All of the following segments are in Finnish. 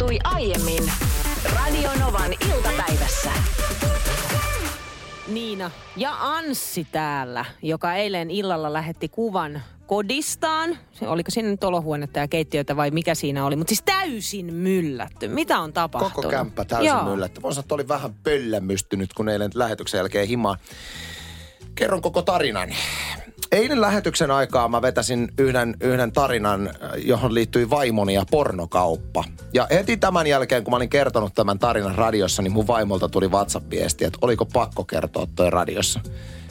tapahtui aiemmin Radionovan iltapäivässä. Niina ja Anssi täällä, joka eilen illalla lähetti kuvan kodistaan. Se, oliko siinä nyt olohuonetta ja keittiötä vai mikä siinä oli? Mutta siis täysin myllätty. Mitä on tapahtunut? Koko kämppä täysin Joo. myllätty. Voin sanoa, että oli vähän pöllämystynyt, kun eilen lähetyksen jälkeen himaa. Kerron koko tarinan. Eilen lähetyksen aikaa mä vetäsin yhden, yhden tarinan, äh, johon liittyi vaimoni ja pornokauppa. Ja heti tämän jälkeen, kun mä olin kertonut tämän tarinan radiossa, niin mun vaimolta tuli WhatsApp-viesti, että oliko pakko kertoa toi radiossa.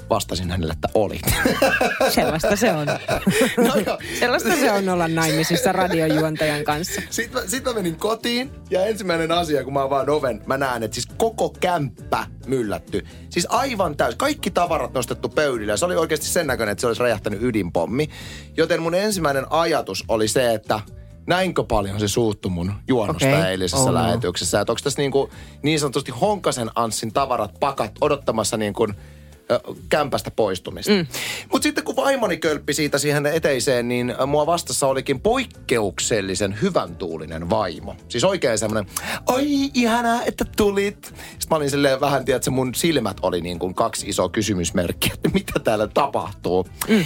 Vastasin hänelle, että oli. Sellaista se on. No joo. Sellaista se on olla naimisissa radiojuontajan kanssa. Sitten mä, sit mä menin kotiin ja ensimmäinen asia, kun mä avaan oven, mä näen, että siis koko kämppä myllätty. Siis aivan täys. Kaikki tavarat nostettu pöydille. Se oli oikeasti sen näköinen, että se olisi räjähtänyt ydinpommi. Joten mun ensimmäinen ajatus oli se, että näinkö paljon se suuttu mun juonnosta okay. eilisessä Oh lähetyksessä. Että onko tässä niin, kuin, niin sanotusti Honkasen Anssin tavarat pakat odottamassa niin kuin, kämpästä poistumista. Mm. Mutta sitten kun vaimoni kölppi siitä siihen eteiseen, niin mua vastassa olikin poikkeuksellisen hyvän tuulinen vaimo. Siis oikein semmoinen, oi ihanaa, että tulit. Sitten mä olin silleen vähän, tiedätkö, mun silmät oli niin kuin kaksi isoa kysymysmerkkiä, että mitä täällä tapahtuu. Mm.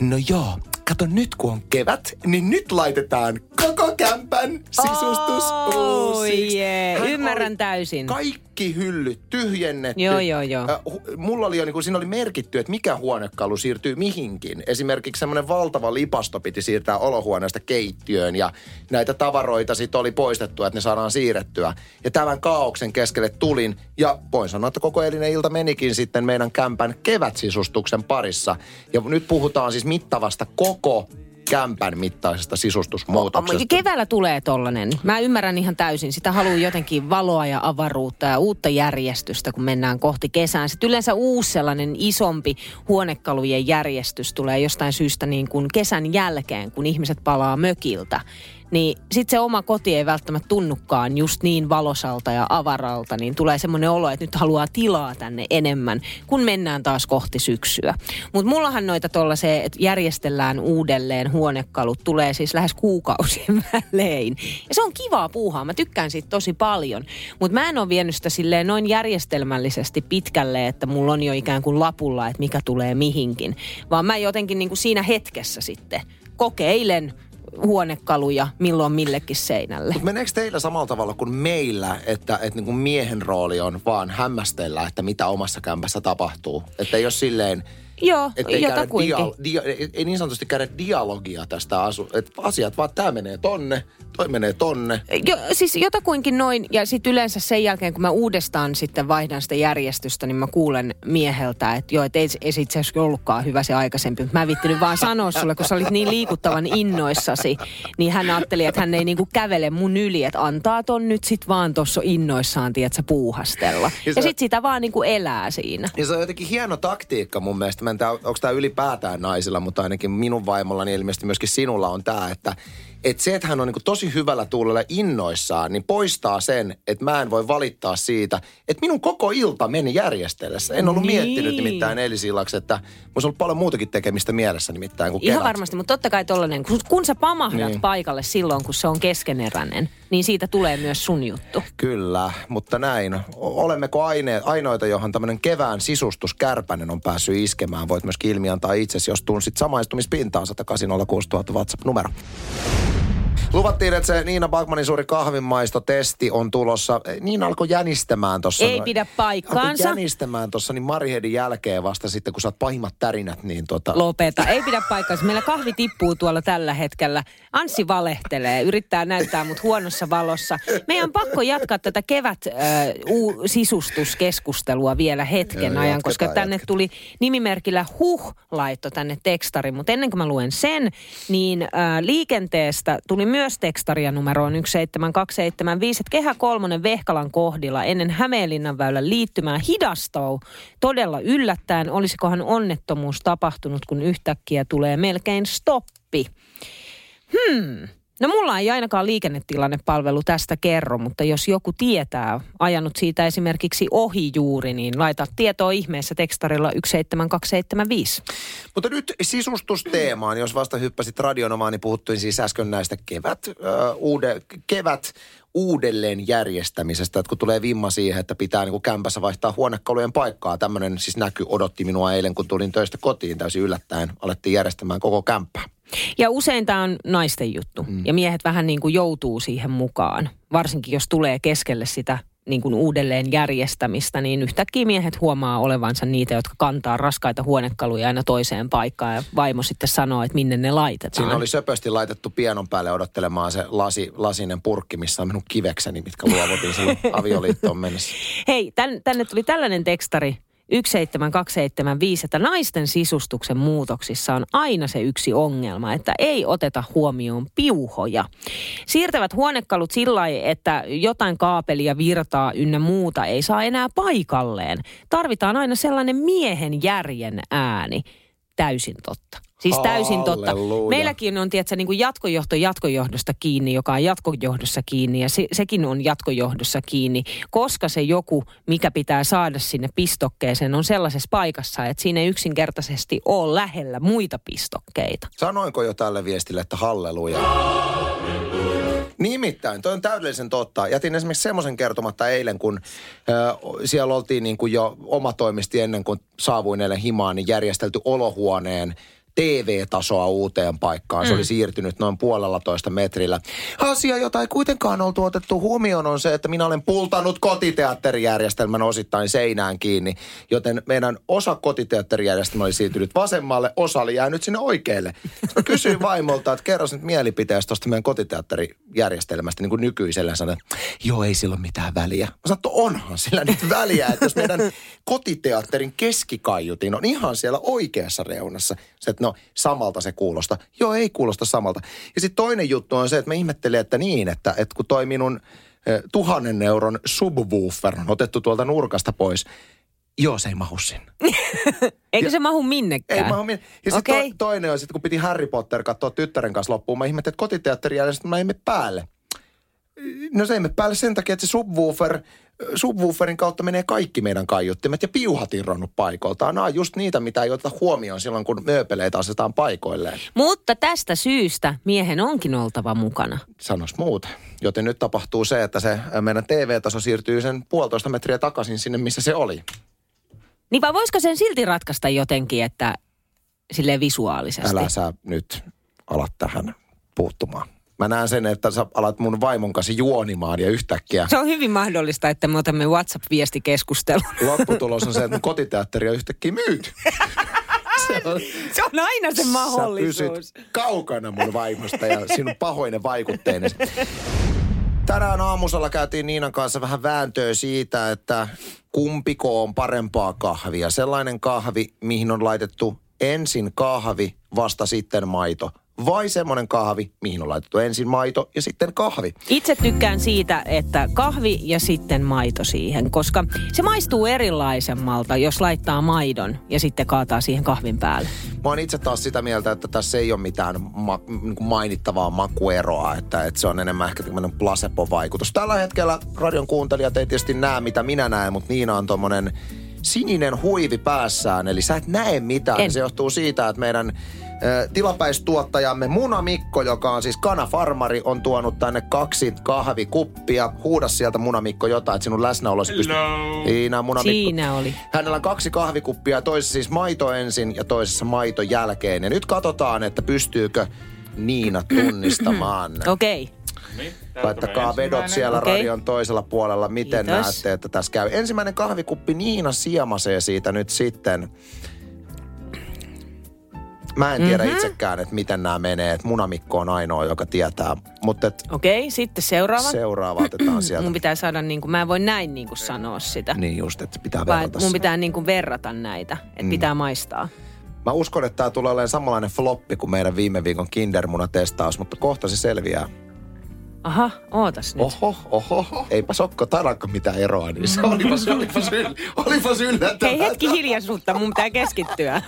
No joo, kato nyt kun on kevät, niin nyt laitetaan koko kämpän sisustus Oh, uusiksi. Hän Ymmärrän täysin. Kaikki hyllyt tyhjennetty. Joo, joo, joo. Äh, hu- mulla oli jo, niin kuin, siinä oli merkitty, että mikä huonekalu siirtyy mihinkin. Esimerkiksi semmoinen valtava lipasto piti siirtää olohuoneesta keittiöön ja näitä tavaroita sitten oli poistettu, että ne saadaan siirrettyä. Ja tämän kaauksen keskelle tulin ja voin sanoa, että koko eilinen ilta menikin sitten meidän kämpän kevätsisustuksen parissa. Ja nyt puhutaan siis mittavasta koko kämpän mittaisesta sisustusmuutoksesta. Keväällä tulee tollanen. Mä ymmärrän ihan täysin. Sitä haluaa jotenkin valoa ja avaruutta ja uutta järjestystä, kun mennään kohti kesään. Sitten yleensä uusi sellainen isompi huonekalujen järjestys tulee jostain syystä niin kuin kesän jälkeen, kun ihmiset palaa mökiltä. Niin sitten se oma koti ei välttämättä tunnukaan just niin valosalta ja avaralta, niin tulee semmoinen olo, että nyt haluaa tilaa tänne enemmän, kun mennään taas kohti syksyä. Mutta mullahan noita tuollaisia, että järjestellään uudelleen huonekalut, tulee siis lähes kuukausien välein. Ja se on kivaa puuhaa, mä tykkään siitä tosi paljon. Mutta mä en ole vienyt sitä silleen noin järjestelmällisesti pitkälle, että mulla on jo ikään kuin lapulla, että mikä tulee mihinkin. Vaan mä jotenkin niin kuin siinä hetkessä sitten kokeilen huonekaluja milloin millekin seinälle. Mutta meneekö teillä samalla tavalla kuin meillä, että, että niin kuin miehen rooli on vaan hämmästellä, että mitä omassa kämpässä tapahtuu? Että ole silleen, Joo, että ei, käydä jotakuinkin. dia, dia, ei niin sanotusti käydä dialogia tästä asu, että asiat vaan tämä menee tonne, toi menee tonne. Jo, siis jotakuinkin noin, ja sitten yleensä sen jälkeen, kun mä uudestaan sitten vaihdan sitä järjestystä, niin mä kuulen mieheltä, että joo, että ei, ei se itse asiassa ollutkaan hyvä se aikaisempi. Mutta mä en vittinyt vaan sanoa sulle, kun sä olit niin liikuttavan innoissasi, niin hän ajatteli, että hän ei niinku kävele mun yli, että antaa ton nyt sit vaan tuossa innoissaan, tiedätkö, puuhastella. Ja Ja sä- sit sitä vaan niinku elää siinä. Ja se on jotenkin hieno taktiikka mun mielestä. Mä en tiedä, onko tämä ylipäätään naisilla, mutta ainakin minun vaimollani ilmeisesti myöskin sinulla on tämä, että että se, että hän on niin tosi hyvällä tuulella innoissaan, niin poistaa sen, että mä en voi valittaa siitä, että minun koko ilta meni järjestellessä. En ollut Niin. miettinyt nimittäin eilisillaksi, että mulla on ollut paljon muutakin tekemistä mielessä nimittäin kuin Ihan kevät. varmasti, mutta totta kai tollanen, kun, kun sä pamahdat niin. paikalle silloin, kun se on keskeneräinen, niin siitä tulee myös sun juttu. Kyllä, mutta näin. Olemmeko aine, ainoita, johon tämmöinen kevään sisustuskärpänen on päässyt iskemään? Voit myöskin ilmiantaa itsesi, jos tunsit samaistumispintaa 108 06000 WhatsApp-numero. Luvattiin, että se Niina Bagmanin suuri kahvinmaistotesti on tulossa. Niina alkoi jänistämään tuossa. Ei pidä paikkaansa. Alkoi jänistämään tuossa niin Marihedin jälkeen vasta sitten, kun saat pahimmat tärinät, niin tota... Lopeta. Ei pidä paikkaansa. Meillä kahvi tippuu tuolla tällä hetkellä. Anssi valehtelee, yrittää näyttää mut huonossa valossa. Meidän on pakko jatkaa tätä kevät äh, uu, sisustuskeskustelua vielä hetken Joo, ajan, koska jatketaan, tänne jatketaan. tuli nimimerkillä huh laitto tänne tekstari. Mutta ennen kuin mä luen sen, niin äh, liikenteestä tuli myös tekstaria numeroon 17275, että Kehä Kolmonen Vehkalan kohdilla ennen Hämeenlinnan väylän liittymää hidastuu todella yllättäen. Olisikohan onnettomuus tapahtunut, kun yhtäkkiä tulee melkein stoppi? Hmm. No mulla ei ainakaan liikennetilannepalvelu tästä kerro, mutta jos joku tietää, ajanut siitä esimerkiksi ohi juuri, niin laita tietoa ihmeessä tekstarilla 17275. Mutta nyt sisustusteemaan, jos vasta hyppäsit radionomaan, niin puhuttiin siis äsken näistä kevät, äh, uude, kevät uudelleen järjestämisestä, että kun tulee vimma siihen, että pitää niin kuin kämpässä vaihtaa huonekalujen paikkaa. Tämmöinen siis näky odotti minua eilen, kun tulin töistä kotiin täysin yllättäen. Alettiin järjestämään koko kämppää. Ja usein tämä on naisten juttu. Mm. Ja miehet vähän niin kuin joutuu siihen mukaan. Varsinkin jos tulee keskelle sitä niin kuin uudelleen järjestämistä, niin yhtäkkiä miehet huomaa olevansa niitä, jotka kantaa raskaita huonekaluja aina toiseen paikkaan ja vaimo sitten sanoo, että minne ne laitetaan. Siinä oli söpösti laitettu pienon päälle odottelemaan se lasi, lasinen purkki, missä on minun kivekseni, mitkä luovutin silloin avioliittoon mennessä. Hei, tän, tänne tuli tällainen tekstari 17275, että naisten sisustuksen muutoksissa on aina se yksi ongelma, että ei oteta huomioon piuhoja. Siirtävät huonekalut sillä lailla, että jotain kaapelia, virtaa ynnä muuta ei saa enää paikalleen. Tarvitaan aina sellainen miehen järjen ääni. Täysin totta. Siis täysin totta. Halleluja. Meilläkin on, tiedätkö, niin kuin jatkojohto jatkojohdosta kiinni, joka on jatkojohdossa kiinni ja se, sekin on jatkojohdossa kiinni, koska se joku, mikä pitää saada sinne pistokkeeseen, on sellaisessa paikassa, että siinä ei yksinkertaisesti ole lähellä muita pistokkeita. Sanoinko jo tälle viestille, että halleluja? Nimittäin, toi on täydellisen totta. Jätin esimerkiksi semmoisen kertomatta eilen, kun ö, siellä oltiin niin kuin jo omatoimisti ennen kuin saavuin eilen himaan, niin järjestelty olohuoneen TV-tasoa uuteen paikkaan. Se Mm. oli siirtynyt noin puolella toista metrillä. Asia, jota ei kuitenkaan oltu otettu huomioon, on se, että minä olen pultanut kotiteatterijärjestelmän osittain seinään kiinni. Joten meidän osa kotiteatterijärjestelmä oli siirtynyt vasemmalle, osa oli jäänyt sinne oikealle. Sitten Mä kysyin vaimolta, että kerro nyt mielipiteestä tuosta meidän kotiteatterijärjestelmästä niin kuin nykyisellä. Sanoin, että joo, ei sillä ole mitään väliä. Mä sanoin, että onhan sillä nyt väliä, että jos meidän kotiteatterin keskikaiutin on ihan siellä oikeassa reunassa. Se, että no samalta se kuulostaa. Joo, ei kuulosta samalta. Ja sitten toinen juttu on se, että mä ihmettelin, että niin, että, että kun toi minun eh, tuhannen euron subwoofer on otettu tuolta nurkasta pois. Joo, se ei mahu sinne. Eikö Ja- se mahu minnekään? Ei mahu minne. Ja sitten Okei. to, toinen on, sit, kun piti Harry Potter katsoa tyttären kanssa loppuun, mä ihmettelin, että kotiteatterijärjestelmä ei mene päälle. No se ei mene päälle sen takia, että se subwoofer, subwooferin kautta menee kaikki meidän kaiuttimet ja piuhat irronnut paikoiltaan. Nämä on just niitä, mitä ei oteta huomioon silloin, kun mööpeleitä asetetaan paikoilleen. Mutta tästä syystä miehen onkin oltava mukana. Sanos muuta. Joten nyt tapahtuu se, että se meidän TV-taso siirtyy sen puolitoista metriä takaisin sinne, missä se oli. Niin vai voisiko sen silti ratkaista jotenkin, että silleen visuaalisesti? Älä sä nyt alat tähän puuttumaan. Mä näen sen, että sä alat mun vaimon kanssa juonimaan ja yhtäkkiä Se on hyvin mahdollista, että me otamme WhatsApp-viestikeskustelun. lopputulos on se, että mun kotiteatteri on yhtäkkiä myyty. Se on, Se on aina se sä mahdollisuus. pysyt kaukana mun vaimosta ja sinun pahoinen vaikutteinen. Tänään aamusella käytiin Niinan kanssa vähän vääntöä siitä, että kumpiko on parempaa kahvia. Sellainen kahvi, mihin on laitettu ensin kahvi, vasta sitten maito. Vai semmoinen kahvi, mihin on laitettu ensin maito ja sitten kahvi. Itse tykkään siitä, että kahvi ja sitten maito siihen, koska se maistuu erilaisemmalta, jos laittaa maidon ja sitten kaataa siihen kahvin päälle. Mä oon itse taas sitä mieltä, että tässä ei ole mitään ma- niin kuin mainittavaa makueroa, että, että se on enemmän ehkä tämmöinen placebo-vaikutus. Tällä hetkellä radion kuuntelijat ei tietysti näe, mitä minä näen, mutta Niina on tommonen sininen huivi päässään, eli sä et näe mitään. En. Se johtuu siitä, että meidän tilapäistuottajamme Muna Mikko, joka on siis kanafarmari, on tuonut tänne kaksi kahvikuppia. Huuda sieltä Muna Mikko jotain, että sinun läsnäolosi pystyy... Siinä Muna Mikko. Siinä oli. Hänellä on kaksi kahvikuppia, toisessa siis maito ensin ja toisessa maito jälkeen. Ja nyt katsotaan, että pystyykö Niina tunnistamaan. Okei. Okay. Laittakaa vedot siellä Okei. radion toisella puolella, miten Kiitos. näette, että tässä käy. Ensimmäinen kahvikuppi Niina siemasee siitä nyt sitten. Mä en tiedä mm-hmm. itsekään, että miten nämä menee. Että Munamikko on ainoa, joka tietää. Mutta et Okei, okay, sitten seuraava. seuraava otetaan sieltä. Mun pitää saada, niin kuin, mä en voi näin niin kuin sanoa sitä. Niin just, että pitää Vaan verrata mun pitää niin kuin verrata näitä, että Mm. pitää maistaa. Mä uskon, että tämä tulee olemaan samanlainen floppi kuin meidän viime viikon Kindermuna-testaus, mutta kohta se selviää. Aha, ootas nyt. Oho, oho, eipä sokko tarakka mitään eroa, niin se olipas, olipas, olipas yllättävää. Hei, hetki hiljaisuutta, mun pitää keskittyä.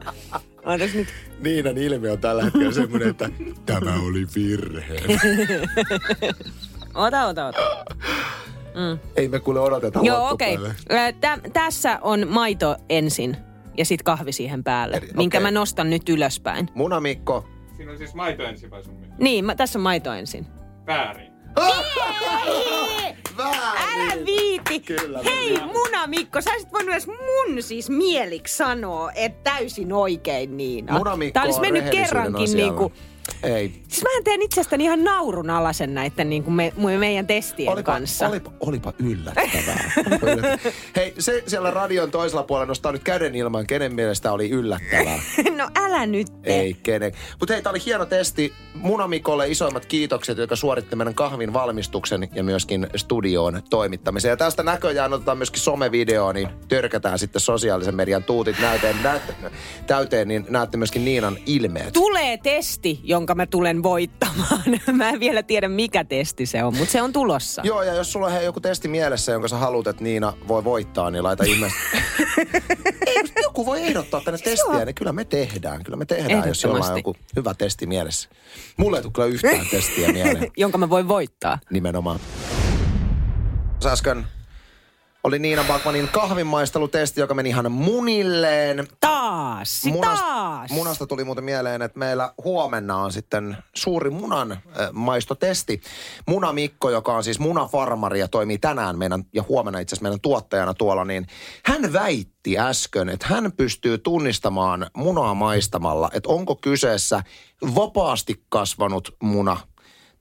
ootas nyt. Niinan ilme on tällä hetkellä semmoinen, että tämä oli virhe. Ota, ota, ota. Ei me kuule odoteta Joo, okei. Okay. Tässä on maito ensin ja sitten kahvi siihen päälle, Eri- minkä okei. mä nostan nyt ylöspäin. Munamikko, Siinä on siis maito ensin vai sun mielestä? Niin, mä, tässä on maito ensin. Väärin. Älä Väärin. viiti. Kyllä, Hei, meni. Muna Mikko, sä olisit voinut edes mun siis mieliksi sanoa, että täysin oikein Niina. Muna Mikko Tää olisi mennyt kerrankin asialla. Ei. Siis mä teen itsestäni ihan naurun alasen näiden niinku me, me- meidän testien Olipa, kanssa. olipa, olipa yllättävää. Olipa yllättävää. Hei, se siellä radion toisella puolella nostaa nyt käden ilman, kenen mielestä oli yllättävää. no älä nyt. Ei kenen. Mutta hei, tämä oli hieno testi. Munamikolle isoimmat kiitokset, joka suoritti meidän kahvin valmistuksen ja myöskin studioon toimittamisen. Ja tästä näköjään otetaan myöskin somevideo, niin törkätään sitten sosiaalisen median tuutit näyteen, näytte, täyteen, niin näette myöskin Niinan ilmeet. Tulee testi, jonka mä tulen voittamaan. mä en vielä tiedä, mikä testi se on, mutta se on tulossa. Joo, ja jos sulla on hei, joku testi mielessä, jonka sä haluat, että Niina voi voittaa, niin laita ihmeessä. Jos joku voi ehdottaa tänne testiä, niin kyllä me tehdään. Kyllä me tehdään, jos jollain on joku hyvä testi mielessä. Mulle ei tule kyllä yhtään testiä mieleen. jonka mä voin voittaa. Nimenomaan. Tuossa Äsken oli Niina Bakmanin kahvinmaistelutesti, joka meni ihan munilleen. Taas, taas. munasta tuli muuten mieleen, että meillä huomenna on sitten suuri munan äh, maistotesti. Muna Mikko, joka on siis munafarmari ja toimii tänään meidän, ja huomenna itse asiassa meidän tuottajana tuolla, niin hän väitti äsken, että hän pystyy tunnistamaan munaa maistamalla, että onko kyseessä vapaasti kasvanut muna,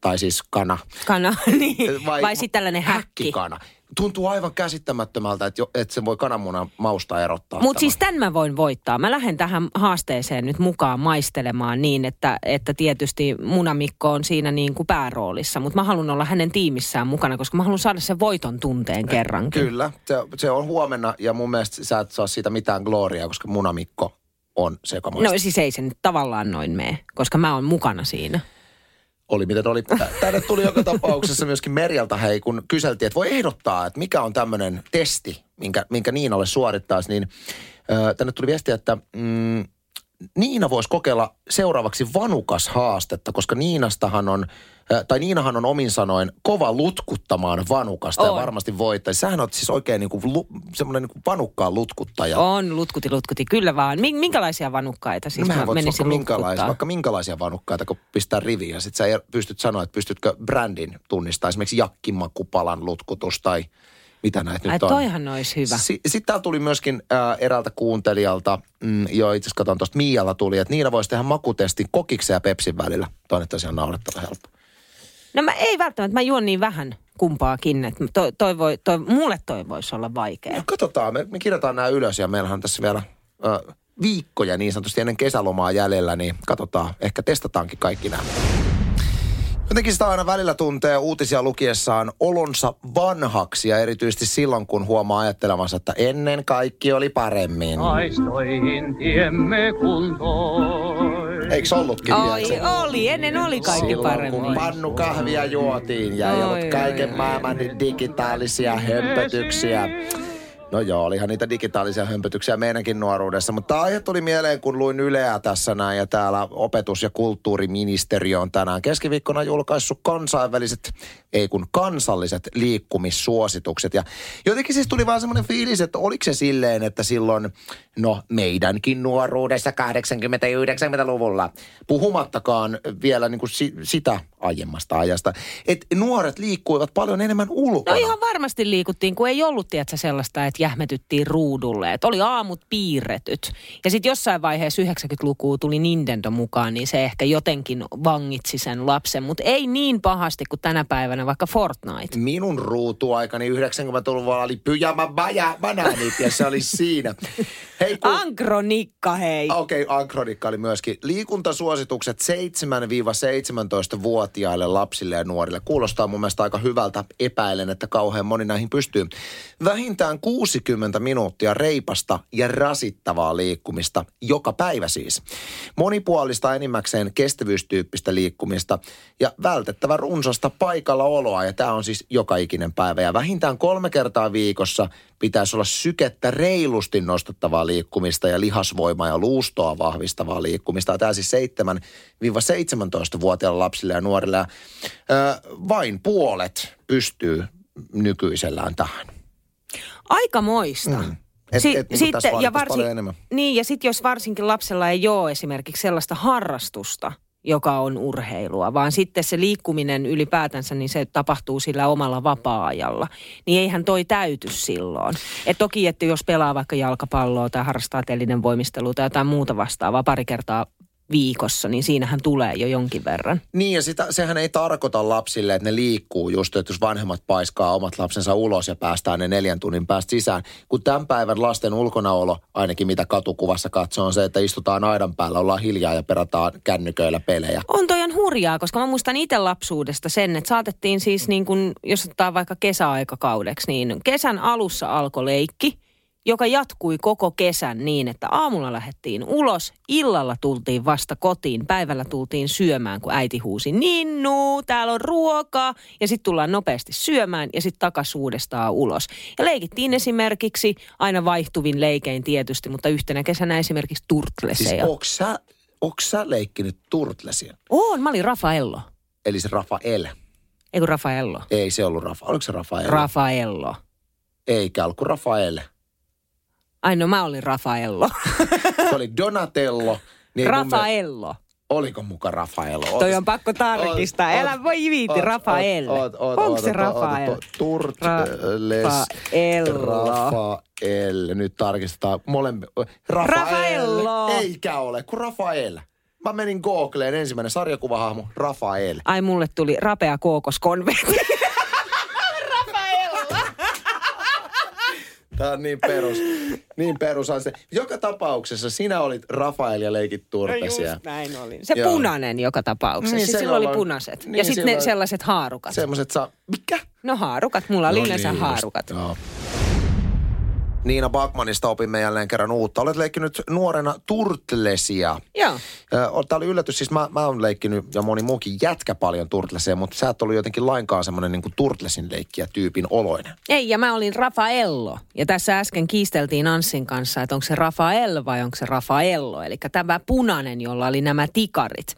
tai siis kana. Kana, niin. Vai, vai sitten tällainen häkki. Häkkikana. Tuntuu aivan käsittämättömältä, että, jo, että se voi kananmunan mausta erottaa. Mutta siis tämän mä voin voittaa. Mä lähden tähän haasteeseen nyt mukaan maistelemaan niin, että, että tietysti Munamikko on siinä niin kuin pääroolissa. Mutta mä haluan olla hänen tiimissään mukana, koska mä haluan saada sen voiton tunteen kerrankin. Kyllä, se, se on huomenna ja mun mielestä sä et saa siitä mitään gloriaa, koska munamikko on sekamaista. No siis ei se nyt tavallaan noin mene, koska mä oon mukana siinä. Oli miten oli. Tä- Tänne tuli joka tapauksessa myöskin Merjalta, hei, kun kyseltiin, että voi ehdottaa, että mikä on tämmöinen testi, minkä, minkä Niinalle suorittaisi, niin ö, tänne tuli viestiä, että mm, Niina voisi kokeilla seuraavaksi vanukas haastetta, koska Niinastahan on, tai Niinahan on omin sanoin kova lutkuttamaan vanukasta ja On. varmasti voittaisi. Sähän on siis oikein niin kuin, semmoinen niin kuin vanukkaan lutkuttaja. On, lutkuti, lutkuti, kyllä vaan. Min- Minkälaisia vanukkaita siis No mä voit menisin vaikka minkälaisia, vaikka minkälaisia vanukkaita, kun pistää riviin. Ja sit sä pystyt sanoa, että pystytkö brändin tunnistaa. Esimerkiksi jakkimakupalan lutkutus tai mitä näitä Ai nyt on. toihan olisi hyvä. Sitten täällä tuli myöskin äh, eräältä kuuntelijalta, mm, jo itse asiassa katson tuosta Miialta tuli, että Niina voisi tehdä makutestin kokiksen ja Pepsin välillä. Toi on tosiaan naurettava helppo. No mä ei välttämättä, mä juon niin vähän kumpaakin, että toi, toi voi, toi, mulle toi voisi olla vaikea. No katsotaan, me, me kirjataan nämä ylös ja meillähän on tässä vielä äh, viikkoja niin sanotusti ennen kesälomaa jäljellä, niin katsotaan, ehkä testataankin kaikki nämä. Jotenkin sitä aina välillä tuntee uutisia lukiessaan olonsa vanhaksi ja erityisesti silloin, kun huomaa ajattelevansa, että ennen kaikki oli paremmin. Aistoihin tiemme kuntoon. Eikö ollutkin Oli, vielä se? oli, ennen oli kaikki Silloin, paremmin. kun pannukahvia juotiin ja ei Oi, ollut kaiken oi, maailman digitaalisia hömpötyksiä. No joo, olihan niitä digitaalisia hömpötyksiä meidänkin nuoruudessa, mutta tämä aihe tuli mieleen, kun luin Yleä tässä näin ja täällä opetus- ja kulttuuriministeriö on tänään keskiviikkona julkaissut kansainväliset, ei kun kansalliset liikkumissuositukset. Ja jotenkin siis tuli vaan semmoinen fiilis, että oliko se silleen, että silloin, no meidänkin nuoruudessa 80-90-luvulla, puhumattakaan vielä niin kuin si- sitä aiemmasta ajasta, että nuoret liikkuivat paljon enemmän ulkona. No ihan varmasti liikuttiin, kun ei ollut, tiedätkö, sellaista, että jähmetyttiin ruudulle. Että oli aamut piirretyt. Ja sitten jossain vaiheessa 90-lukua tuli Nintendo mukaan, niin se ehkä jotenkin vangitsi sen lapsen. Mutta ei niin pahasti kuin tänä päivänä vaikka Fortnite. Minun ruutuaikani 90-luvulla oli pyjama baja banaanit ja se oli siinä. Hei, kun... Ankronikka, hei. Okei, okay, Ankronikka oli myöskin. Liikuntasuositukset 7-17-vuotiaille lapsille ja nuorille. Kuulostaa mun mielestä aika hyvältä. Epäilen, että kauhean moni näihin pystyy. Vähintään 60 minuuttia reipasta ja rasittavaa liikkumista joka päivä siis. Monipuolista enimmäkseen kestävyystyyppistä liikkumista ja vältettävä runsasta paikallaoloa. Ja tämä on siis joka ikinen päivä. Ja vähintään kolme kertaa viikossa pitäisi olla sykettä reilusti nostettavaa liikkumista ja lihasvoimaa ja luustoa vahvistavaa liikkumista. Tämä siis 7-17-vuotiaille lapsille ja nuorille. Ja, ö, vain puolet pystyy nykyisellään tähän. Aika moista. Mm. Et- et niinku tässä vaadittaisiin paljon enemmän. niin, ja sitten jos varsinkin lapsella ei ole esimerkiksi sellaista harrastusta, joka on urheilua, vaan sitten se liikkuminen ylipäätänsä, niin se tapahtuu sillä omalla vapaa-ajalla. Niin eihän toi täyty silloin. Et toki, että jos pelaa vaikka jalkapalloa tai harrastaa telinen voimistelua tai jotain muuta vastaavaa pari kertaa viikossa, niin siinähän tulee jo jonkin verran. Niin ja sitä, sehän ei tarkoita lapsille, että ne liikkuu just, että jos vanhemmat paiskaa omat lapsensa ulos ja päästään ne neljän tunnin päästä sisään. Kun tämän päivän lasten ulkonaolo, ainakin mitä katukuvassa katsoo, on se, että istutaan aidan päällä, ollaan hiljaa ja perataan kännyköillä pelejä. On toi on hurjaa, koska mä muistan itse lapsuudesta sen, että saatettiin siis niin kuin, jos ottaa vaikka kesäaikakaudeksi, niin kesän alussa alkoi leikki – joka jatkui koko kesän niin, että aamulla lähdettiin ulos, illalla tultiin vasta kotiin, päivällä tultiin syömään, kun äiti huusi, Ninnu, täällä on ruoka, ja sitten tullaan nopeasti syömään ja sitten takas uudestaan ulos. Ja leikittiin esimerkiksi, aina vaihtuvin leikein tietysti, mutta yhtenä kesänä esimerkiksi turtleseja. Siis onko sä, onks sä leikkinyt turtlesia? Oon, mä olin Rafaello. Eli se Rafael. Ei kun Rafaello. Ei se ollut Rafa. Oliko se Rafael? Rafaello. Eikä ollut kuin Rafael. Ai no mä olin Rafaello. Se oli Donatello. Niin mun mielestä- Rafaello. Oliko muka Rafaello? Toi on pakko tarkistaa. Oot- Älä voi viiti, oot- Rafael. oot- oot- Onko se oot- Rafael? oot- Turtles. Rafaello. Rafael. Nyt tarkistetaan molempi. Rafael. Rafaello. Eikä ole, kun Rafael. Mä menin Googleen ensimmäinen sarjakuvahahmo, Rafael. Ai mulle tuli rapea kookoskonvetti. Tää on niin perus. Niin perus on se. Joka tapauksessa sinä olit Rafael ja leikit turpesia. näin olin. Se Joo. punainen joka tapauksessa. Niin, siis silloin oli punaiset. niin, ja sitten ne sellaiset haarukat. Semmoset saa... Mikä? No haarukat, mulla oli No yleensä niin, haarukat. Just, joo. Niina Bakmanista opimme jälleen kerran uutta. Olet leikkinyt nuorena turtlesia. Joo. Tämä oli yllätys, siis mä, mä oon leikkinyt ja moni muukin jätkä paljon turtlesia, mutta sä et ollut jotenkin lainkaan semmoinen niin turtlesin leikkiä tyypin oloinen. Ei, ja mä olin Rafaello. Ja tässä äsken kiisteltiin Anssin kanssa, että onko se Rafael vai onko se Rafaello. Eli tämä punainen, jolla oli nämä tikarit.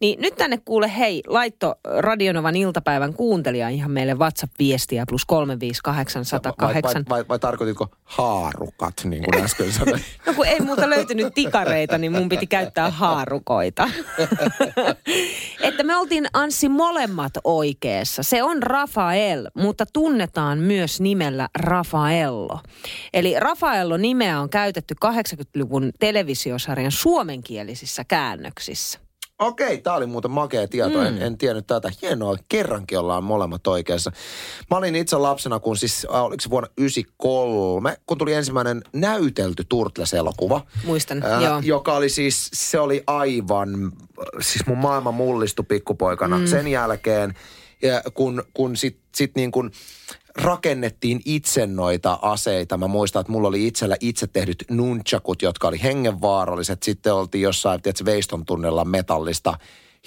Niin nyt tänne kuule, hei, laitto Radionovan iltapäivän kuuntelija ihan meille WhatsApp-viestiä plus 358 Vai, vai, 108. vai, vai tarkoititko haarukat, niin kuin äsken sanoin? No kun ei muuta löytynyt tikareita, niin mun piti käyttää haarukoita. että me oltiin Anssi molemmat oikeassa. Se on Rafael, mutta tunnetaan myös nimellä Rafaello. Eli Rafaello nimeä on käytetty 80-luvun televisiosarjan suomenkielisissä käännöksissä. Okei, tämä oli muuten makea tieto. Mm. En, en tiennyt tätä. Hienoa, kerrankin ollaan molemmat oikeassa. Mä olin itse lapsena, kun siis, äh, oliko se vuonna 93, kun tuli ensimmäinen näytelty Turtles-elokuva. Muistan, Äh, joo. Joka oli siis, se oli aivan, siis mun maailma mullistui pikkupoikana. Mm. Sen jälkeen, ja kun, kun sit, sit niin kun rakennettiin itse noita aseita. Mä muistan, että mulla oli itsellä itse tehdyt nunchakut, jotka oli hengenvaaralliset. Sitten oltiin jossain, tiedätkö, Veiston tunnella metallista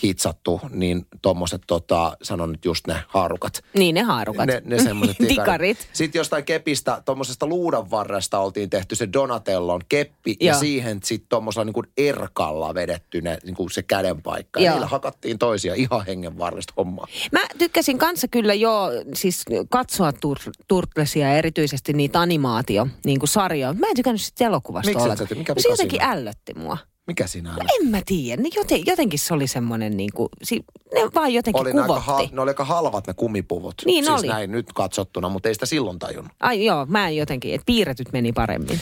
hitsattu, niin tommoset, tota, sanon nyt just ne haarukat. Niin ne haarukat. Ne, ne semmoiset tikarit. Sitten jostain kepistä, tuommoisesta luudan varresta oltiin tehty se Donatellon keppi ja Joo. siihen sitten tuommoisella niin kuin erkalla vedetty ne, niin kuin se kädenpaikka. Ja Joo. niillä hakattiin toisia ihan hengenvaarallista hommaa. Mä tykkäsin kanssa kyllä jo siis katsoa tur- Turtlesia ja erityisesti niitä animaatio niin kuin sarjoja. Mä en tykännyt sitä elokuvasta Miksi ollenkaan. ty- mikä No se jotenkin ällötti mua. Mikä siinä on? En mä tiedä. Ne joten, jotenkin se oli semmoinen niin kuin, si, ne vaan jotenkin Oli ne, aika kuvotti. hal, ne oli aika halvat ne kumipuvut. Niin siis oli. näin nyt katsottuna, mutta ei sitä silloin tajunnut. Ai joo, mä en jotenkin, että piirretyt meni paremmin.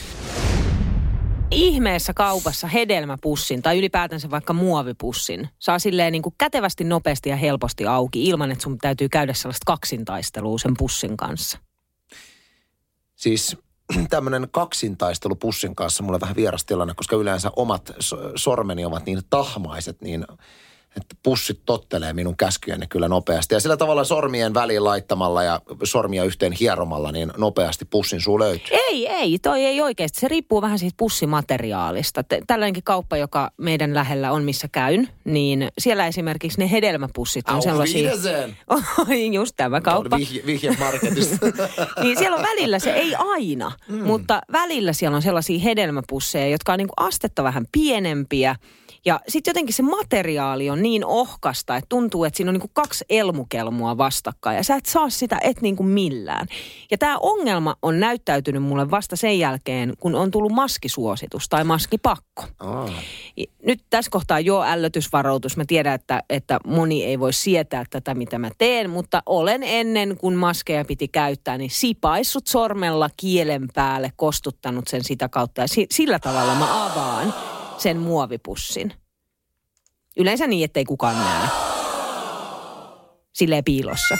Ihmeessä kaupassa hedelmäpussin tai ylipäätänsä vaikka muovipussin saa silleen niin kuin kätevästi, nopeasti ja helposti auki ilman, että sun täytyy käydä sellaista kaksintaistelua sen pussin kanssa. Siis tämmöinen kaksintaistelu pussin kanssa. Mulle vähän vieras tilanne, koska yleensä omat so- sormeni ovat niin tahmaiset, niin että pussit tottelee minun käskyjäni kyllä nopeasti. Ja sillä tavalla sormien väliin laittamalla ja sormia yhteen hieromalla, niin nopeasti pussin suu löytyy. Ei, ei, toi ei oikeasti. Se riippuu vähän siitä pussimateriaalista. Tällainenkin kauppa, joka meidän lähellä on, missä käyn, niin siellä esimerkiksi ne hedelmäpussit on Auf sellaisia... Just tämä kauppa. Vihje, vihje marketista. niin siellä on välillä se, ei aina, mm. mutta välillä siellä on sellaisia hedelmäpusseja, jotka on niin kuin astetta vähän pienempiä Ja sitten jotenkin se materiaali on niin ohkasta, että tuntuu, että siinä on niin kuin kaksi elmukelmua vastakkain. Ja sä et saa sitä et niin kuin millään. Ja tämä ongelma on näyttäytynyt mulle vasta sen jälkeen, kun on tullut maskisuositus tai maskipakko. Aa. Nyt tässä kohtaa jo ällötysvaroitus. Mä tiedän, että, että moni ei voi sietää tätä, mitä mä teen, mutta olen ennen kuin maskeja piti käyttää, niin sipaissut sormella kielen päälle, kostuttanut sen sitä kautta. Ja si- sillä tavalla mä avaan sen muovipussin. Yleensä niin, ettei kukaan näe. Silleen piilossa.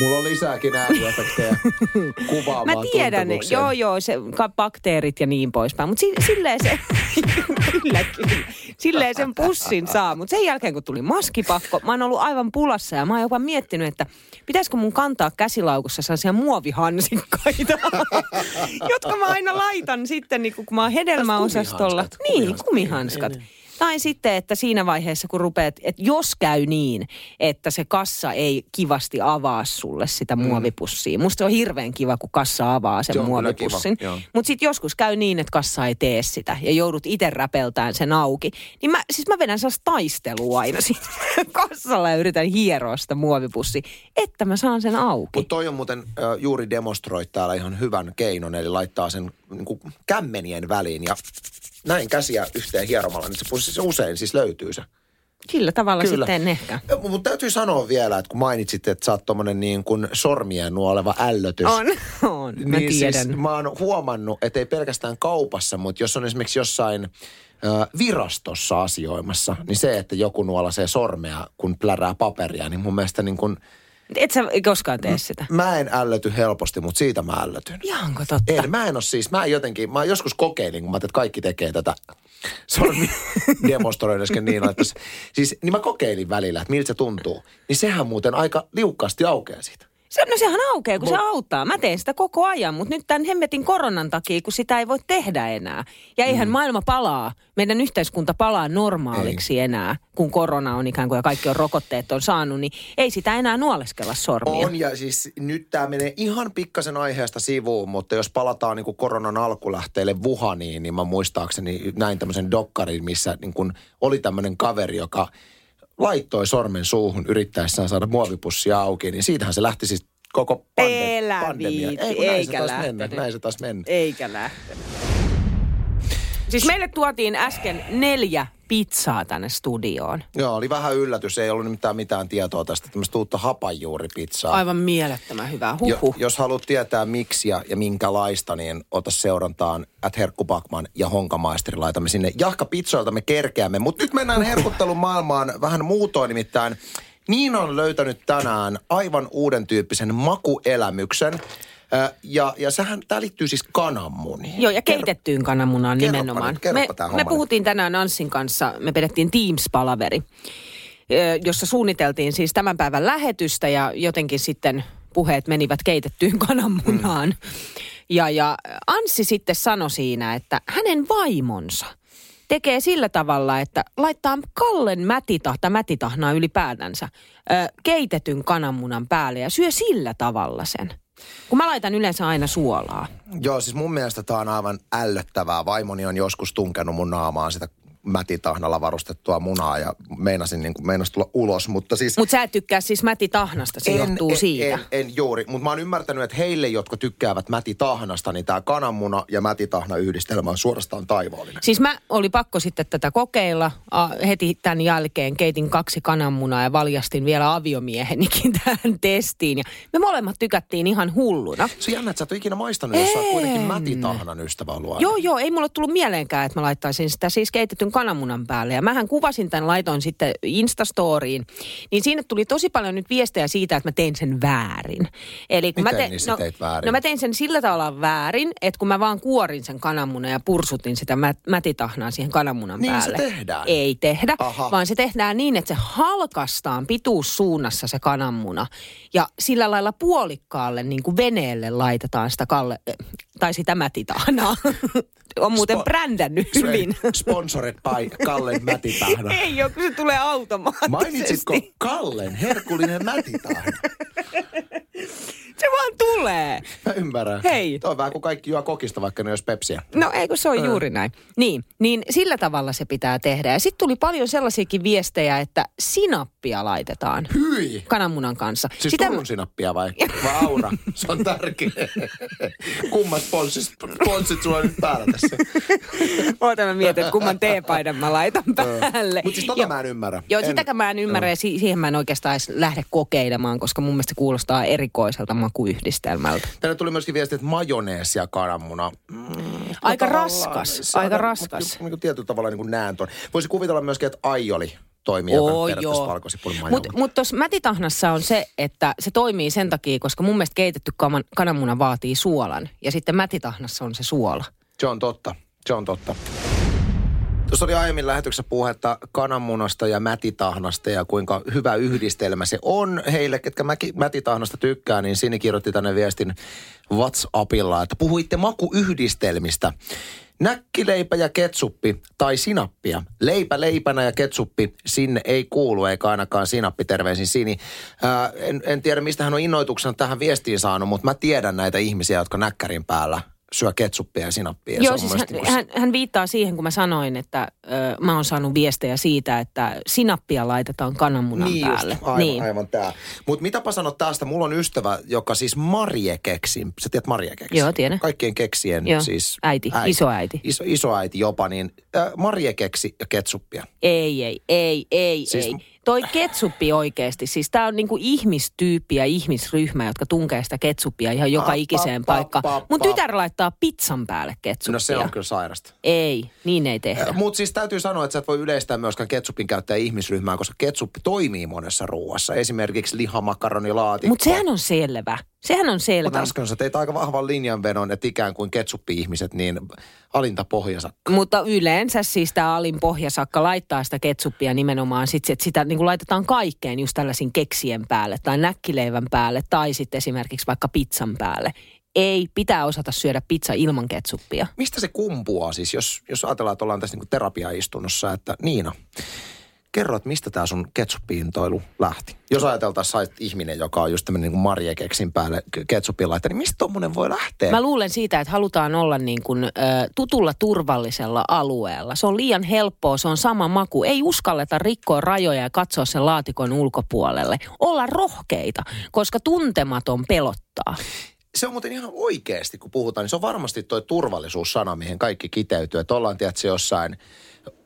Mulla on lisääkin ääniefektejä kuvaamaan Mä tiedän, joo joo, se bakteerit ja niin poispäin. Mutta si- silleen se, kyllä, kyllä. Silleen sen pussin saa. Mutta sen jälkeen kun tuli maskipakko, mä oon ollut aivan pulassa ja mä oon jopa miettinyt, että pitäisikö mun kantaa käsilaukussa sellaisia muovihansikkaita, jotka mä aina laitan sitten, niin kun mä oon hedelmäosastolla. Kumihanskat, Niin, kumihanskat. kumihanskat. Niin, niin. Tai sitten, että siinä vaiheessa, kun rupeat, että jos käy niin, että se kassa ei kivasti avaa sulle sitä muovipussia. Musta se on hirveän kiva, kun kassa avaa sen Se muovipussin. Mutta sitten joskus käy niin, että kassa ei tee sitä ja joudut itse räpeltään sen auki. Niin mä, siis mä vedän sellaista taistelua aina siinä kassalla ja yritän hieroa sitä muovipussia, että mä saan sen auki. Mutta toi on muuten äh, juuri demonstroit täällä ihan hyvän keinon, eli laittaa sen niin kuin kämmenien väliin ja näin käsiä yhteen hieromalla, niin se pussi se usein siis löytyy se. Sillä tavalla Kyllä. sitten ehkä. Mutta täytyy sanoa vielä, että kun mainitsit, että sä oot tommonen niin kuin sormien nuoleva ällötys. On, on. Mä niin tiedän. Siis, mä oon huomannut, että ei pelkästään kaupassa, mutta jos on esimerkiksi jossain virastossa asioimassa, niin se, että joku nuolasee sormea, kun plärää paperia, niin mun mielestä niin kun, Et sä koskaan tee sitä. mä en ällöty helposti, mutta siitä mä ällötyn. Ihanko totta? En, mä en ole siis, mä en jotenkin, mä joskus kokeilin, kun mä että kaikki tekee tätä sormi demonstroin äsken niin, että siis, niin mä kokeilin välillä, että miltä se tuntuu. Niin sehän muuten aika liukkaasti aukeaa siitä. Se, no sehän aukeaa, kun se Mut- auttaa. Mä teen sitä koko ajan, mutta nyt tämän hemmetin koronan takia, kun sitä ei voi tehdä enää. Ja eihän mm. maailma palaa, meidän yhteiskunta palaa normaaliksi ei. enää, kun korona on ikään kuin ja kaikki on rokotteet on saanut, niin ei sitä enää nuoleskella sormia. On ja siis nyt tämä menee ihan pikkasen aiheesta sivuun, mutta jos palataan niin kuin koronan alkulähteelle Wuhaniin, niin mä muistaakseni näin tämmöisen dokkarin, missä niin kuin oli tämmöinen kaveri, joka laittoi sormen suuhun yrittäessään saada muovipussia auki, niin siitähän se lähti siis koko pande- Elä pandemia. Ei, kun näin eikä se taas lähtenyt. mennä, näin se taas mennä. Eikä lähtenyt. Siis meille tuotiin äsken neljä pizzaa tänne studioon. Joo, oli vähän yllätys. Ei ollut mitään, mitään tietoa tästä tämmöistä uutta hapanjuuripizzaa. Aivan mielettömän hyvää. Jo, Huhu. jos haluat tietää miksi ja, ja minkälaista, niin ota seurantaan at Herkku Bakman ja Honkamaisteri. Laitamme sinne jahkapizzoilta me kerkeämme. Mutta nyt mennään herkuttelun maailmaan vähän muutoin nimittäin. Niina on löytänyt tänään aivan uuden tyyppisen makuelämyksen. Ja, ja sehän, tämä liittyy siis kananmuniin. Joo, ja keitettyyn kananmunaan kerropa nimenomaan. kerropa me, me puhuttiin tänään Anssin kanssa, me pidettiin Teams-palaveri, jossa suunniteltiin siis tämän päivän lähetystä ja jotenkin sitten puheet menivät keitettyyn kananmunaan. Mm. Ja, ja Anssi sitten sanoi siinä, että hänen vaimonsa tekee sillä tavalla, että laittaa Kallen mätitahta, mätitahnaa ylipäätänsä, ö, keitetyn kananmunan päälle ja syö sillä tavalla sen. Kun mä laitan yleensä aina suolaa. Joo, siis mun mielestä tämä on aivan ällöttävää. Vaimoni on joskus tunkenut mun naamaan sitä mätitahnalla varustettua munaa ja meinasin, niin kuin, meinasin tulla ulos, mutta siis... Mutta sä et tykkää siis mätitahnasta, se johtuu en, siitä. En, en juuri, mutta mä oon ymmärtänyt, että heille, jotka tykkäävät mätitahnasta, niin tämä kananmuna ja mätitahna yhdistelmä on suorastaan taivaallinen. Siis mä oli pakko sitten tätä kokeilla. A, heti tämän jälkeen keitin kaksi kananmunaa ja valjastin vielä aviomiehenikin tähän testiin. Ja me molemmat tykättiin ihan hulluna. Se on jännä, että sä et ole ikinä maistanut, jos sä kuitenkin En. mätitahnan ystävä ollut aina. Joo, joo, ei mulle tullut mieleenkään, että mä laittaisin sitä siis keitetyn kananmunan päälle. Ja mähän kuvasin tämän, laitoin sitten Instastoriin. Niin siinä tuli tosi paljon nyt viestejä siitä, että mä tein sen väärin. Eli kun Miten mä niin sä no, teit väärin? No mä tein sen sillä tavalla väärin, että kun mä vaan kuorin sen kananmunan ja pursutin sitä mä, mätitahnaa siihen kananmunan Niin se päälle. tehdään? Ei tehdä, Aha. vaan se tehdään niin, että se halkastaan pituussuunnassa se kananmuna. Ja sillä lailla puolikkaalle niin kuin veneelle laitetaan sitä kalle, tai sitä mätitahnaa. On muuten Spo- brändännyt hyvin. Sponsored by Kallen mätitahna. Ei ole, kun se tulee automaattisesti. Mainitsitko Kallen herkullinen mätitahna? Tulee. Mä ymmärrän. Hei. Toi on vähän kuin kaikki juo kokista, vaikka ne olisi pepsiä. No eikö se on juuri näin. Niin, niin sillä tavalla se pitää tehdä. Ja sitten tuli paljon sellaisiakin viestejä, että sinappia laitetaan Hyi! kananmunan kanssa. Siis Sitä, Turun sinappia vai? Vai aura? Se on tärkeä. Kummat sponssit, sponssit sulla nyt päällä tässä? Oota mä mietin, että kumman teepaidan mä laitan päälle. Mutta siis tota mä en ymmärrä. Joo, En- sitäkään mä en ymmärrä ja si- siihen mä en oikeastaan edes lähde kokeilemaan, koska mun mielestä se kuulostaa erikoiselta makuyhdistelmältä. Tänne tuli myöskin viesti, että majoneesi ja kananmuna. Mm, Aika raskas, aika on- raskas. Niin kuin tietyllä tavalla niin kuin näen tuon. Voisi kuvitella myöskin, että aioli toimii, Oo, joo. Mutta mut tuossa mätitahnassa on se, että se toimii sen takia, koska mun mielestä keitetty kaman, kananmuna vaatii suolan. Ja sitten mätitahnassa on se suola. Se on totta. Se on totta. Tuossa oli aiemmin lähetyksessä puhetta kananmunasta ja mätitahnasta ja kuinka hyvä yhdistelmä se on heille, ketkä mäki, mätitahnasta tykkää, niin Sini kirjoitti tänne viestin WhatsAppilla, että puhuitte makuyhdistelmistä. Näkkileipä ja ketsuppi tai sinappia. Leipä leipänä ja ketsuppi sinne ei kuulu, eikä ainakaan sinappi. Terveisin Sini. Ää, en, en tiedä, mistä hän on innoituksena tähän viestiin saanut, mutta mä tiedän näitä ihmisiä, jotka näkkärin päällä syö ketsuppia ja sinappia. Joo, on siis hän, mielestä hän, hän viittaa siihen, kun mä sanoin, että ö, mä oon saanut viestejä siitä, että sinappia laitetaan kananmunan niin päälle. Just, aivan, niin. aivan tää. Mutta mitäpä sanot tästä? Mulla on ystävä, joka siis Marie keksi. Sä tiedät Marie keksi? Joo, tiedän. Kaikkien keksien Joo, siis äiti, isoäiti. Iso, isoäiti jopa, niin äh, Marie keksi ja ketsuppia. Ei, ei, ei, ei, siis... ei. Toi ketsuppi oikeasti, siis tää on niinku ihmistyyppi ja ihmisryhmä, jotka tunkee sitä ketsuppia ihan joka Pa, pa, ikiseen pa, paikkaan. pa, Mun pa. tytär laittaa pizzan päälle ketsuppia. No se on kyllä sairasta. Ei, niin ei tehdä. Mutta siis täytyy sanoa, että sä et voi yleistää myöskään ketsupin käyttäjä ihmisryhmää, koska ketsuppi toimii monessa ruoassa. Esimerkiksi lihamakaronilaati. Mutta sehän on selvä. Sehän on selvä. Mutta äsken sä teit aika vahvan linjanvedon, että ikään kuin ketsuppi-ihmiset, niin alinta pohjansa. Mutta yleensä siis tämä alin pohjasakka laittaa sitä ketsuppia nimenomaan sit, että sitä niin kuin laitetaan kaikkeen just tällaisin keksien päälle tai näkkileivän päälle tai sitten esimerkiksi vaikka pizzan päälle. Ei, pitää osata syödä pizza ilman ketsuppia. Mistä se kumpuaa siis, jos, jos ajatellaan, että ollaan tässä niinku terapiaistunnossa, että Niina, kerro, että mistä tämä sun ketsuppiintoilu lähti? Jos ajateltaisiin, sait ihminen, joka on just tämmöinen niin Marie keksin päälle ketsupin laittaa, niin mistä tommonen voi lähteä? Mä luulen siitä, että halutaan olla niin kuin, ö, tutulla turvallisella alueella. Se on liian helppoa, se on sama maku. Ei uskalleta rikkoa rajoja ja katsoa sen laatikon ulkopuolelle. Olla rohkeita, koska tuntematon pelottaa. se on muuten ihan oikeasti, kun puhutaan, niin se on varmasti toi turvallisuussana, mihin kaikki kiteytyy. Että ollaan, tiedätkö, jossain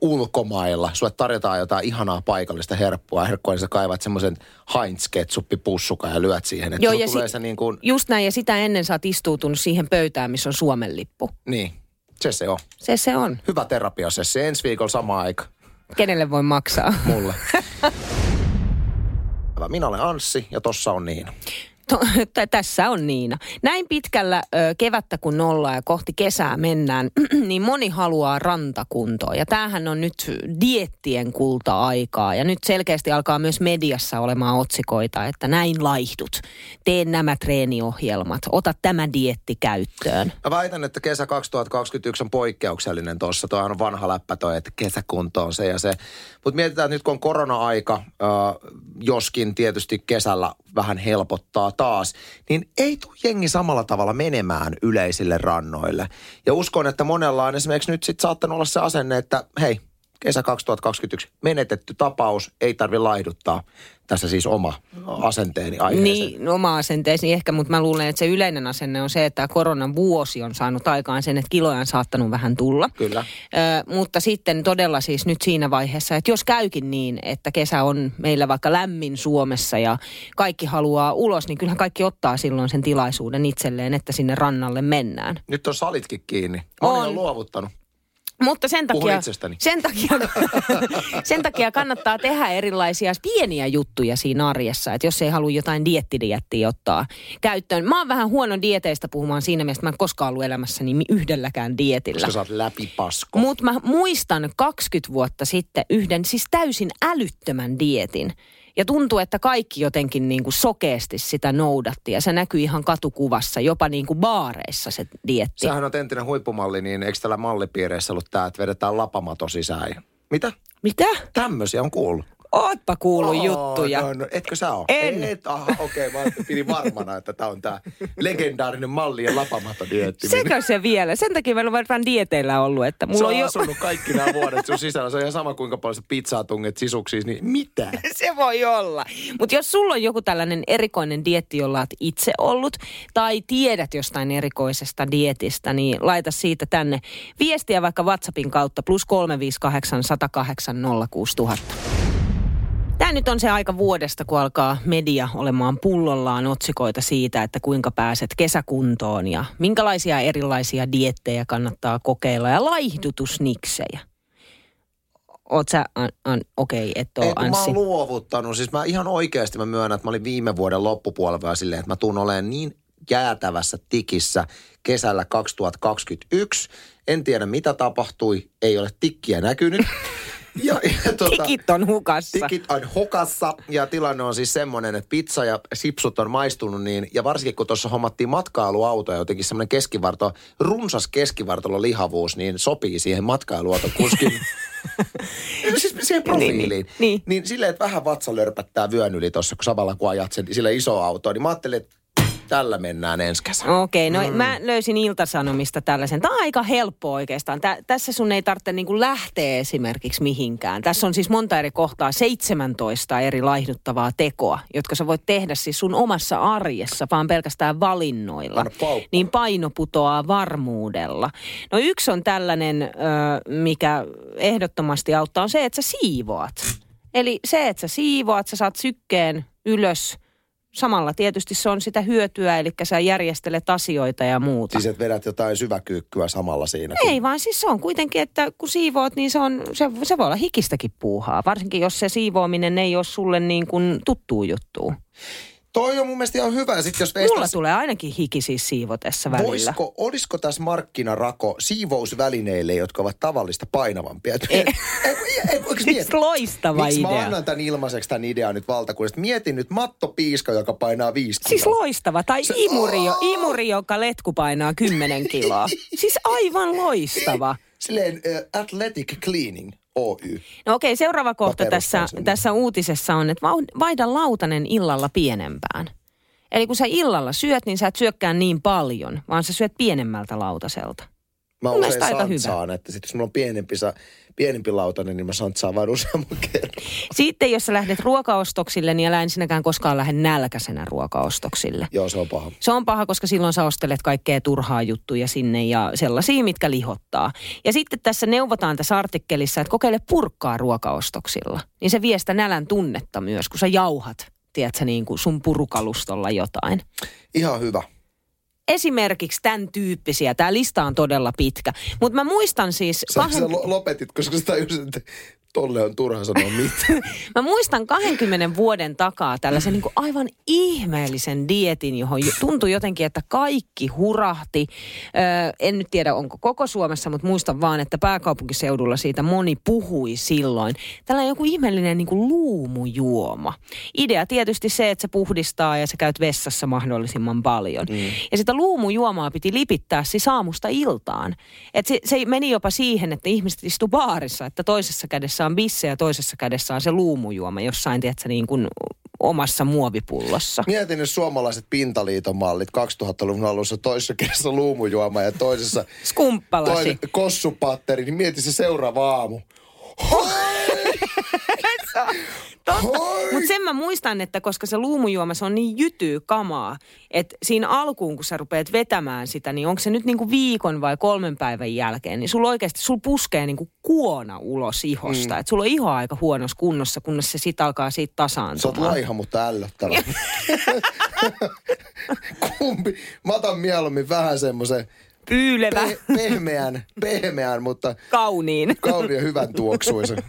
ulkomailla, sulle tarjotaan jotain ihanaa paikallista herppua, herkkua, niin sä kaivat semmoisen heinz ketsuppipussuka ja lyöt siihen. Että Joo, ja tulee si- se niin kuin, Just näin, ja sitä ennen sä oot istuutunut siihen pöytään, missä on Suomen lippu. niin, se se on. Se se on. Hyvä terapiasessi, ensi viikolla sama aika Kenelle voi maksaa? mulle. Minä olen Anssi ja tossa on Niina. To- Tässä on Niina. Näin pitkällä ö, kevättä kun nolla ja kohti kesää mennään, niin moni haluaa rantakuntoa. Ja tämähän on nyt diettien kulta-aikaa. Ja nyt selkeästi alkaa myös mediassa olemaan otsikoita, että näin laihdut. Tee nämä treeniohjelmat. Ota tämä dietti käyttöön. Mä väitän, että kesä 2021 on poikkeuksellinen tuossa. Tuohan on vanha läppä toi, että kesäkunto on se ja se. Mutta mietitään, että nyt kun on korona-aika, äh, joskin tietysti kesällä vähän helpottaa taas, niin ei tule jengi samalla tavalla menemään yleisille rannoille. Ja uskon, että monella on esimerkiksi nyt sitten saattanut olla se asenne, että hei, kesä 2021, menetetty tapaus, ei tarvi laihduttaa. Tässä siis oma asenteeni aiheeseen. Niin, oma asenteesi ehkä, mutta mä luulen, että se yleinen asenne on se, että koronan vuosi on saanut aikaan sen, että kiloja on saattanut vähän tulla. Kyllä. Ö, mutta sitten todella siis nyt siinä vaiheessa, että jos käykin niin, että kesä on meillä vaikka lämmin Suomessa ja kaikki haluaa ulos, niin kyllähän kaikki ottaa silloin sen tilaisuuden itselleen, että sinne rannalle mennään. Nyt on salitkin kiinni. Moni on, On. on luovuttanut. Mutta sen takia, itsestäni. sen, takia, sen takia kannattaa tehdä erilaisia pieniä juttuja siinä arjessa, että jos ei halua jotain diettidiettiä ottaa käyttöön. Mä oon vähän huono dieteistä puhumaan siinä mielessä, että mä en koskaan ollut elämässäni yhdelläkään dietillä. Koska sä oot läpipasko. Mutta mä muistan 20 vuotta sitten yhden siis täysin älyttömän dietin. Ja tuntuu, että kaikki jotenkin niin kuin sokeasti sitä noudatti. Ja se näkyy ihan katukuvassa, jopa niin kuin baareissa se dietti. Sähän on entinen huippumalli, niin eikö tällä mallipiireissä ollut tämä, että vedetään lapamato sisään? Mitä? Mitä? Tämmöisiä on kuullut. Ootpa kuullut Oo, juttuja. No, no, etkö sä oo? En. Et, aha, okei, okay, mä pidin varmana, että tää on tää legendaarinen mallien lapamaton dieetti. Sekö se vielä? Sen takia meillä on vähän dieteillä ollut, että mulla on on jo... asunut kaikki nämä vuodet sun sisällä. Se on ihan sama, kuinka paljon sä pizzaa tunget sisuksiin, niin mitä? Se voi olla. Mutta jos sulla on joku tällainen erikoinen dietti, jolla olet itse ollut, tai tiedät jostain erikoisesta dietistä, niin laita siitä tänne viestiä vaikka WhatsAppin kautta plus 358 108 06000. Tämä nyt on se aika vuodesta, kun alkaa media olemaan pullollaan otsikoita siitä, että kuinka pääset kesäkuntoon ja minkälaisia erilaisia diettejä kannattaa kokeilla ja laihdutusniksejä. Oot sä, an, an, okei, okay, et oo Ei, mä oon luovuttanut. Siis mä ihan oikeasti mä myönnän, että mä olin viime vuoden loppupuolella silleen, että mä tuun olemaan niin jäätävässä tikissä kesällä 2021. En tiedä mitä tapahtui, ei ole tikkiä näkynyt. Ja, ja tota, Tikit on hukassa. Tikit on hokassa ja tilanne on siis semmoinen, että pizza ja sipsut on maistunut niin, ja varsinkin kun tuossa hommattiin matkailuauto ja jotenkin semmoinen keskivarto, runsas keskivartalo lihavuus, niin sopii siihen matkailuauton kuskin. siis siihen profiiliin. Niin, niin. niin silleen, että vähän vatsa lörpättää vyön yli tuossa, kun samalla kun ajat sen sille iso autoa, niin mä ajattelin, että tällä mennään ensi kesänä. Okei, okay, no mm. mä löysin Iltasanomista tällaisen. Tämä on aika helppo oikeastaan. Tä, tässä sun ei tarvitse niinku lähteä esimerkiksi mihinkään. Tässä on siis monta eri kohtaa, 17 eri laihduttavaa tekoa, jotka sä voit tehdä siis sun omassa arjessa, vaan pelkästään valinnoilla. Niin paino putoaa varmuudella. No yksi on tällainen, ö, mikä ehdottomasti auttaa, on se, että sä siivoat. Eli se, että sä siivoat, sä saat sykkeen ylös. Samalla tietysti se on sitä hyötyä, eli sä järjestelet asioita ja muuta. Siis että vedät jotain syväkyykkyä samalla siinä. kun- Ei vaan siis se on kuitenkin, että kun siivoat, niin se, on, se, se voi olla hikistäkin puuhaa. Varsinkin jos se siivoaminen ei ole sulle niin kuin tuttuu juttu. Toi on mun mielestä ihan hyvä. Ja Sit jos Mulla veistas- tulee ainakin hiki siis siivotessa välillä. Voisiko, olisiko tässä markkinarako siivousvälineille, jotka ovat tavallista painavampia? Et- ei, ei, ei, eikö Siis loistava Miksi mä idea. annan tämän ilmaiseksi tämän idean nyt valtakunnasta? Mietin nyt mattopiiska, joka painaa viisi Siis kiloa. loistava. Tai Se- imuri, jo, Aa! imuri, joka letku painaa 10 kiloa. Siis aivan loistava. Silleen uh, Athletic Cleaning Oy. No okei, seuraava kohta tässä, sen. tässä uutisessa on, että vaihda lautanen illalla pienempään. Eli kun sä illalla syöt, niin sä et syökkään niin paljon, vaan sä syöt pienemmältä lautaselta. Mä Mun usein aika hyvä. santsaan, että sit jos mulla on pienempi, sa, pienempi lautanen, niin mä santsaan vain useamman kerran. Sitten jos sä lähdet ruokaostoksille, niin älä ensinnäkään koskaan lähde nälkäisenä ruokaostoksille. Joo, se on paha. Se on paha, koska silloin sä ostelet kaikkea turhaa juttuja sinne ja sellaisia, mitkä lihottaa. Ja sitten tässä neuvotaan tässä artikkelissa, että kokeile purkkaa ruokaostoksilla. Niin se vie sitä nälän tunnetta myös, kun sä jauhat, tiedätkö, niin kuin sun purukalustolla jotain. Ihan hyvä. Esimerkiksi tämän tyyppisiä. Tämä lista on todella pitkä. Mutta mä muistan siis... Sä, kahden- sä lo- lopetit, koska sä tajusit, että tolle on turha sanoa mitään. Mä muistan 20 vuoden takaa tällaisen niin kuin aivan ihmeellisen dietin, johon jo- tuntui jotenkin, että kaikki hurahti. Öö, en nyt tiedä, onko koko Suomessa, mutta muistan vaan, että pääkaupunkiseudulla siitä moni puhui silloin. Tällainen joku ihmeellinen niin kuin luumujuoma. Idea tietysti se, että se puhdistaa ja sä käyt vessassa mahdollisimman paljon. Mm. Ja sitä luumujuomaa piti lipittää siis aamusta iltaan. Et se, se meni jopa siihen, että ihmiset istu baarissa, että toisessa kädessä on bisse ja toisessa kädessä on se luumujuoma jossain, tiedätkö, niin kuin omassa muovipullossa. Mietin nyt suomalaiset pintaliiton mallit 2000-luvun alussa toisessa kädessä luumujuoma ja toisessa Skumppalasi. toinen kossupatteri, niin mieti se seuraava aamu. Mutta sen mä muistan, että koska se luumujuoma, se on niin jytyy kamaa, että siinä alkuun, kun sä rupeat vetämään sitä, niin onko se nyt niinku viikon vai kolmen päivän jälkeen, niin sulla oikeasti, sulla puskee niinku kuona ulos ihosta. Mm. Että sulla on iho aika huonossa kunnossa, kunnes se sit alkaa siitä Sä oot tasaantumaan. laiha, mutta ällöttävä. Kumpi? Mä otan mieluummin vähän semmoisen Pyylevä, pe- pehmeän, pehmeän, mutta kauniin. kauniin ja hyvän tuoksuisen.